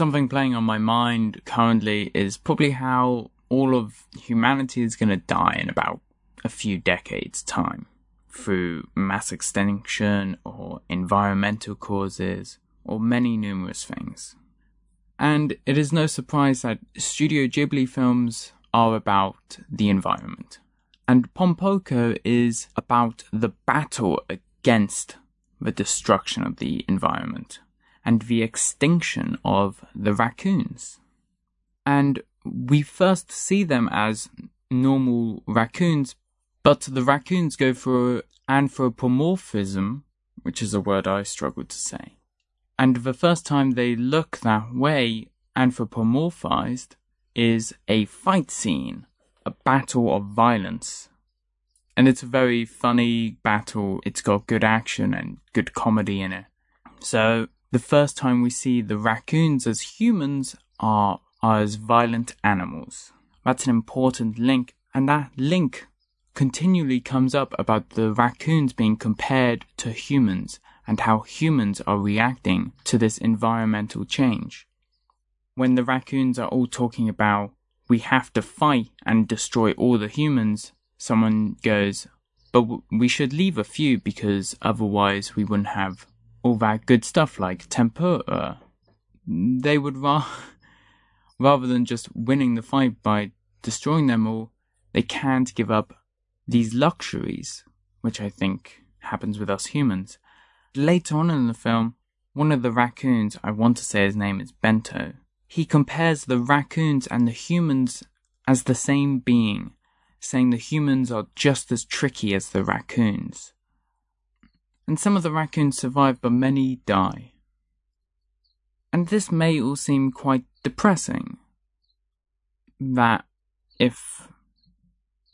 something playing on my mind currently is probably how all of humanity is going to die in about a few decades' time through mass extinction or environmental causes or many numerous things. And it is no surprise that Studio Ghibli films are about the environment. And Pom Poko is about the battle against the destruction of the environment and the extinction of the raccoons. And we first see them as normal raccoons, but the raccoons go through anthropomorphism, which is a word I struggle to say. And the first time they look that way, anthropomorphized, is a fight scene, a battle of violence. And it's a very funny battle. It's got good action and good comedy in it. So the first time we see the raccoons as humans are, are as violent animals. That's an important link, and that link continually comes up about the raccoons being compared to humans and how humans are reacting to this environmental change. When the raccoons are all talking about we have to fight and destroy all the humans, someone goes, but we should leave a few because otherwise we wouldn't have all that good stuff like tempura. Uh, they would ra- rather than just winning the fight by destroying them all, they can't give up these luxuries, which I think happens with us humans. Later on in the film, one of the raccoons, I want to say his name is Bento, he compares the raccoons and the humans as the same being, saying the humans are just as tricky as the raccoons and some of the raccoons survive but many die. And this may all seem quite depressing. That if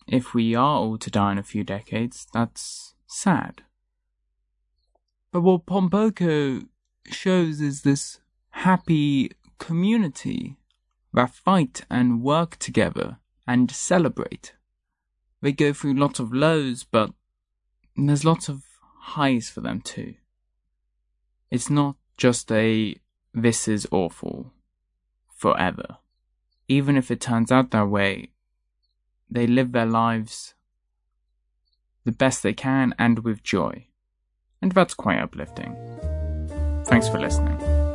if we are all to die in a few decades, that's sad. But what Pom Poko shows is this happy community that fight and work together and celebrate. They go through lots of lows, but there's lots of highs for them too. It's not just a this is awful forever. Even if it turns out that way, they live their lives the best they can and with joy. And that's quite uplifting. Thanks for listening.